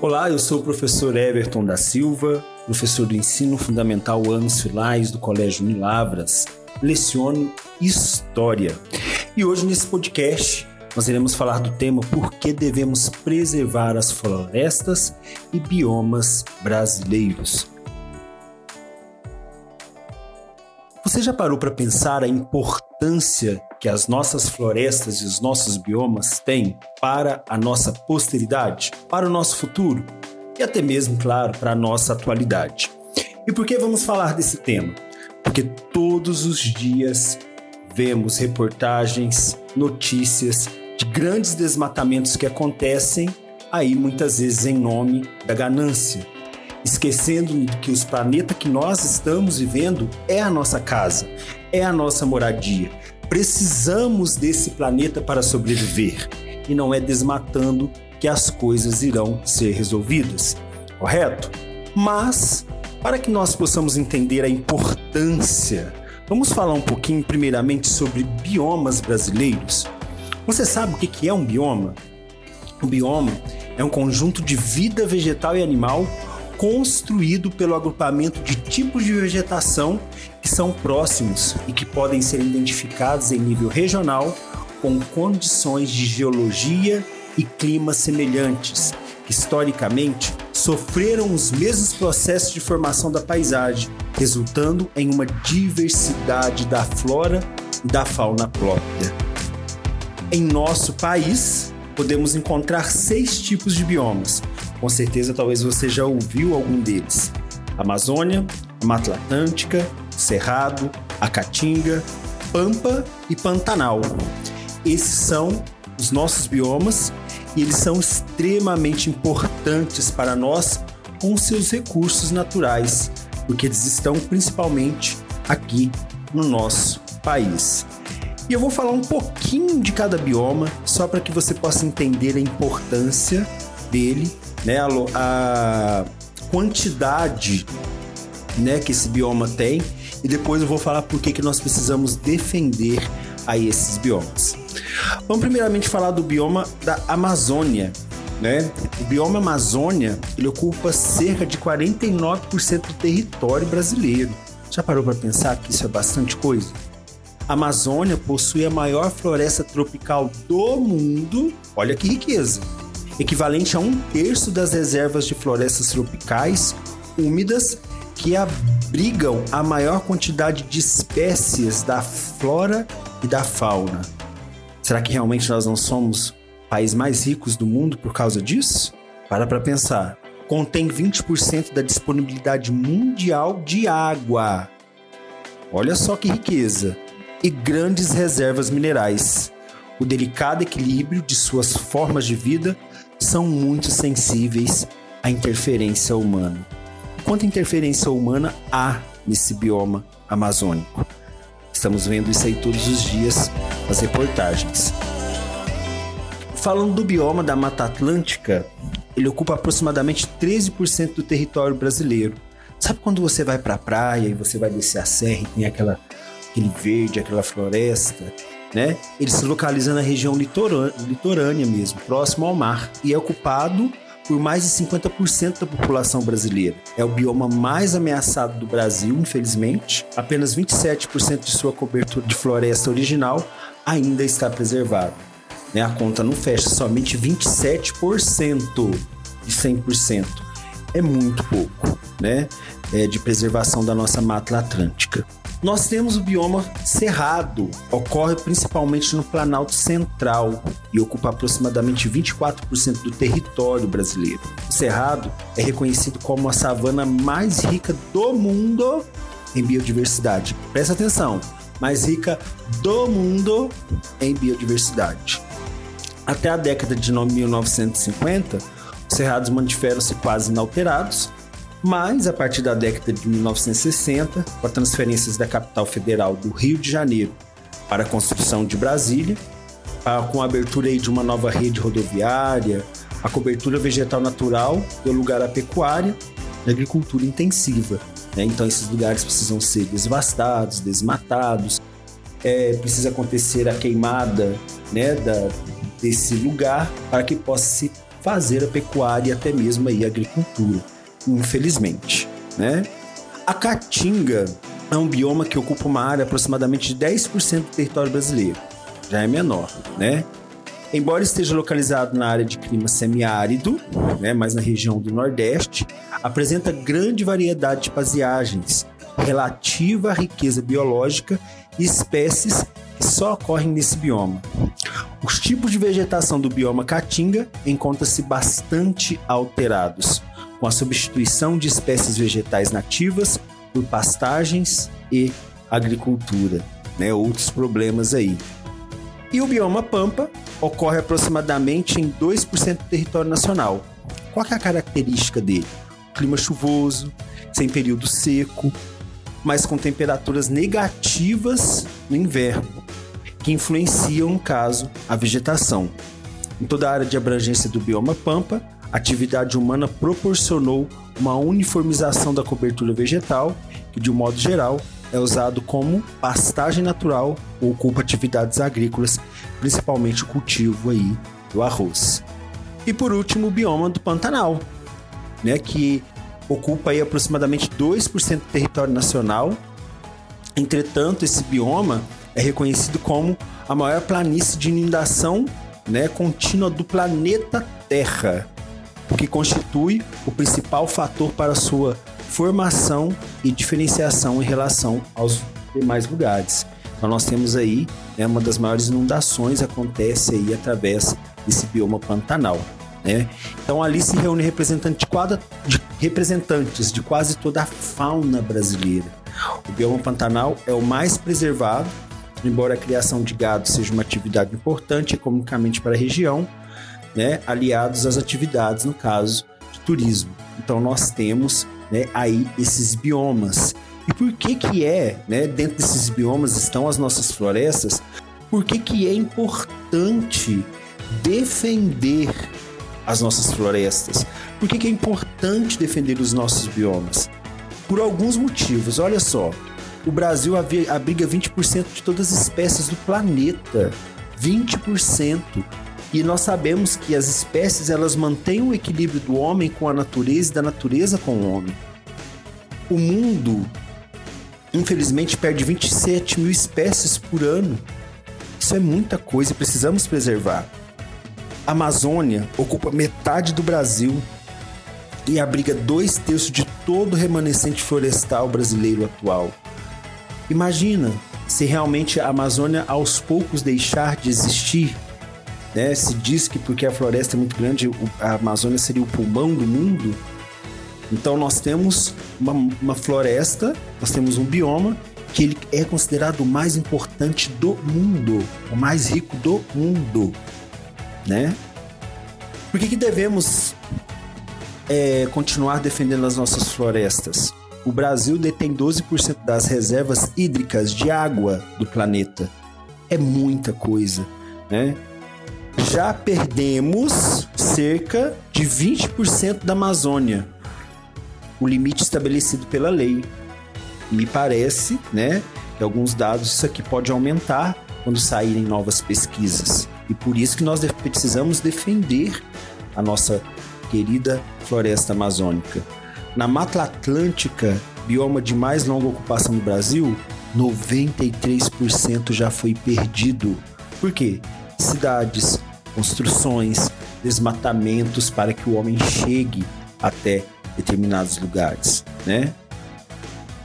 Olá, eu sou o professor Everton da Silva, professor do Ensino Fundamental Anos Filais do Colégio Unilavras. Leciono História. E hoje nesse podcast nós iremos falar do tema por que devemos preservar as florestas e biomas brasileiros. Você já parou para pensar a importância que as nossas florestas e os nossos biomas têm para a nossa posteridade, para o nosso futuro e até mesmo, claro, para a nossa atualidade? E por que vamos falar desse tema? Porque todos os dias vemos reportagens, notícias de grandes desmatamentos que acontecem aí muitas vezes em nome da ganância, esquecendo que os planetas que nós estamos vivendo é a nossa casa, é a nossa moradia. Precisamos desse planeta para sobreviver e não é desmatando que as coisas irão ser resolvidas, correto? Mas para que nós possamos entender a importância, vamos falar um pouquinho primeiramente sobre biomas brasileiros. Você sabe o que é um bioma? O bioma é um conjunto de vida vegetal e animal construído pelo agrupamento de tipos de vegetação que são próximos e que podem ser identificados em nível regional com condições de geologia e clima semelhantes, que historicamente sofreram os mesmos processos de formação da paisagem, resultando em uma diversidade da flora e da fauna própria. Em nosso país, podemos encontrar seis tipos de biomas. Com certeza, talvez você já ouviu algum deles: Amazônia, Mata Atlântica, Cerrado, Caatinga, Pampa e Pantanal. Esses são os nossos biomas e eles são extremamente importantes para nós com seus recursos naturais, porque eles estão principalmente aqui no nosso país. E eu vou falar um pouquinho de cada bioma, só para que você possa entender a importância dele, né, a, quantidade né, que esse bioma tem, e depois eu vou falar por que, que nós precisamos defender a esses biomas. Vamos primeiramente falar do bioma da Amazônia. Né? O bioma Amazônia ele ocupa cerca de 49% do território brasileiro. Já parou para pensar que isso é bastante coisa? A Amazônia possui a maior floresta tropical do mundo. Olha que riqueza! Equivalente a um terço das reservas de florestas tropicais úmidas que abrigam a maior quantidade de espécies da flora e da fauna. Será que realmente nós não somos país mais ricos do mundo por causa disso? Para para pensar. Contém 20% da disponibilidade mundial de água. Olha só que riqueza e grandes reservas minerais. O delicado equilíbrio de suas formas de vida são muito sensíveis à interferência humana. Quanta interferência humana há nesse bioma amazônico? Estamos vendo isso aí todos os dias nas reportagens. Falando do bioma da Mata Atlântica, ele ocupa aproximadamente 13% do território brasileiro. Sabe quando você vai para a praia e você vai descer a serra e tem aquela aquele verde, aquela floresta, né? Ele se localiza na região litorânea mesmo, próximo ao mar, e é ocupado por mais de 50% da população brasileira. É o bioma mais ameaçado do Brasil, infelizmente. Apenas 27% de sua cobertura de floresta original ainda está preservada. Né? A conta não fecha, somente 27% de 100%. É muito pouco, né? É, de preservação da nossa Mata Atlântica. Nós temos o bioma cerrado, ocorre principalmente no Planalto Central e ocupa aproximadamente 24% do território brasileiro. O cerrado é reconhecido como a savana mais rica do mundo em biodiversidade. Presta atenção, mais rica do mundo em biodiversidade. Até a década de 1950, os cerrados mantiveram-se quase inalterados, mas, a partir da década de 1960, com as transferências da capital federal do Rio de Janeiro para a construção de Brasília, com a abertura de uma nova rede rodoviária, a cobertura vegetal natural deu lugar à pecuária e agricultura intensiva. Né? Então, esses lugares precisam ser devastados, desmatados, é, precisa acontecer a queimada né, da, desse lugar para que possa se fazer a pecuária e até mesmo aí a agricultura, infelizmente, né? A caatinga é um bioma que ocupa uma área aproximadamente de 10% do território brasileiro. Já é menor, né? Embora esteja localizado na área de clima semiárido, né, mais na região do Nordeste, apresenta grande variedade de paisagens relativa à riqueza biológica e espécies só ocorrem nesse bioma. Os tipos de vegetação do bioma caatinga encontram-se bastante alterados, com a substituição de espécies vegetais nativas por pastagens e agricultura, né? Outros problemas aí. E o bioma pampa ocorre aproximadamente em 2% do território nacional. Qual é a característica dele? Clima chuvoso, sem período seco, mas com temperaturas negativas no inverno, que influenciam, no caso, a vegetação. Em toda a área de abrangência do bioma pampa, a atividade humana proporcionou uma uniformização da cobertura vegetal, que, de um modo geral, é usado como pastagem natural ou ocupa atividades agrícolas, principalmente o cultivo aí do arroz. E por último, o bioma do Pantanal, né, que ocupa aí aproximadamente 2% do território nacional. Entretanto, esse bioma é reconhecido como a maior planície de inundação né, contínua do planeta Terra, o que constitui o principal fator para sua formação e diferenciação em relação aos demais lugares. Então nós temos aí né, uma das maiores inundações acontece aí através desse bioma pantanal. Né? Então ali se reúne representante de, quadra, de, representantes de quase toda a fauna brasileira. O bioma pantanal é o mais preservado, embora a criação de gado seja uma atividade importante economicamente para a região, né? aliados às atividades, no caso, de turismo. Então nós temos né, aí esses biomas. E por que que é, né, dentro desses biomas estão as nossas florestas? Por que que é importante defender as nossas florestas? Por que que é importante defender os nossos biomas? Por alguns motivos. Olha só, o Brasil abriga 20% de todas as espécies do planeta. 20%. E nós sabemos que as espécies elas mantêm o equilíbrio do homem com a natureza e da natureza com o homem. O mundo, infelizmente, perde 27 mil espécies por ano. Isso é muita coisa e precisamos preservar. A Amazônia ocupa metade do Brasil e abriga dois terços de todo o remanescente florestal brasileiro atual. Imagina se realmente a Amazônia aos poucos deixar de existir né? Se diz que porque a floresta é muito grande, a Amazônia seria o pulmão do mundo. Então nós temos uma, uma floresta, nós temos um bioma que ele é considerado o mais importante do mundo, o mais rico do mundo, né? Por que, que devemos é, continuar defendendo as nossas florestas? O Brasil detém 12% das reservas hídricas de água do planeta. É muita coisa, né? já perdemos cerca de 20% da Amazônia, o limite estabelecido pela lei. Me parece, né, que alguns dados isso aqui pode aumentar quando saírem novas pesquisas. E por isso que nós precisamos defender a nossa querida floresta amazônica. Na Mata Atlântica, bioma de mais longa ocupação no Brasil, 93% já foi perdido. Por quê? Cidades, construções, desmatamentos para que o homem chegue até determinados lugares, né?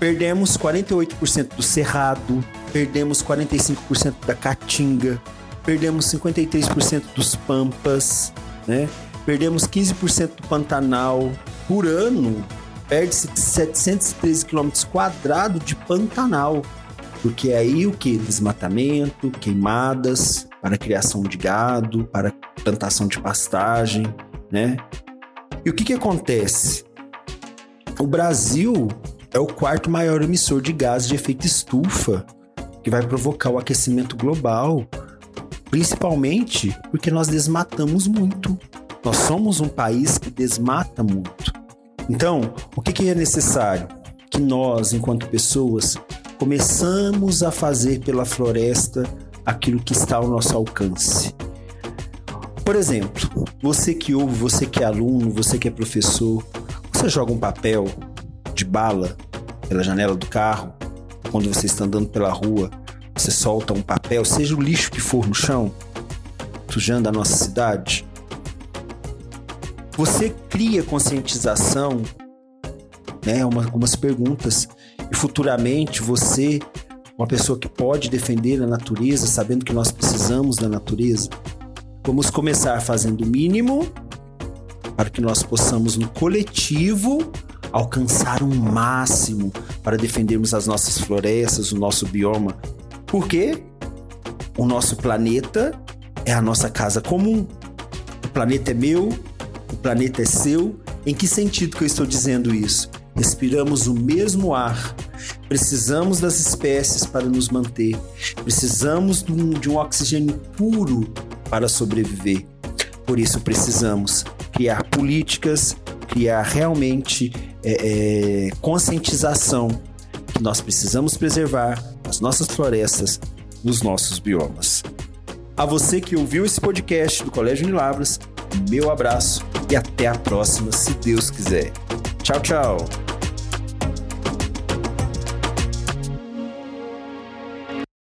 Perdemos 48% do cerrado, perdemos 45% da caatinga, perdemos 53% dos pampas, né? Perdemos 15% do Pantanal. Por ano, perde-se 713 km quadrados de Pantanal. Porque aí o que? Desmatamento, queimadas, para criação de gado, para plantação de pastagem, né? E o que, que acontece? O Brasil é o quarto maior emissor de gases de efeito estufa, que vai provocar o aquecimento global, principalmente porque nós desmatamos muito. Nós somos um país que desmata muito. Então, o que, é necessário? Que nós, enquanto pessoas, começamos a fazer pela floresta aquilo que está ao nosso alcance. Por exemplo, você que ouve, você que é aluno, você que é professor, você joga um papel de bala pela janela do carro, quando você está andando pela rua, você solta um papel, seja o lixo que for no chão, sujando a nossa cidade. Você cria conscientização, né, uma, algumas perguntas, e futuramente você, uma pessoa que pode defender a natureza, sabendo que nós precisamos da natureza, vamos começar fazendo o mínimo para que nós possamos, no coletivo, alcançar um máximo para defendermos as nossas florestas, o nosso bioma. Porque o nosso planeta é a nossa casa comum. O planeta é meu, planeta é seu. Em que sentido que eu estou dizendo isso? Respiramos o mesmo ar. Precisamos das espécies para nos manter. Precisamos de um, de um oxigênio puro para sobreviver. Por isso precisamos criar políticas, criar realmente é, é, conscientização que nós precisamos preservar as nossas florestas, os nossos biomas. A você que ouviu esse podcast do Colégio Unilabras, meu abraço e até a próxima, se Deus quiser. Tchau, tchau!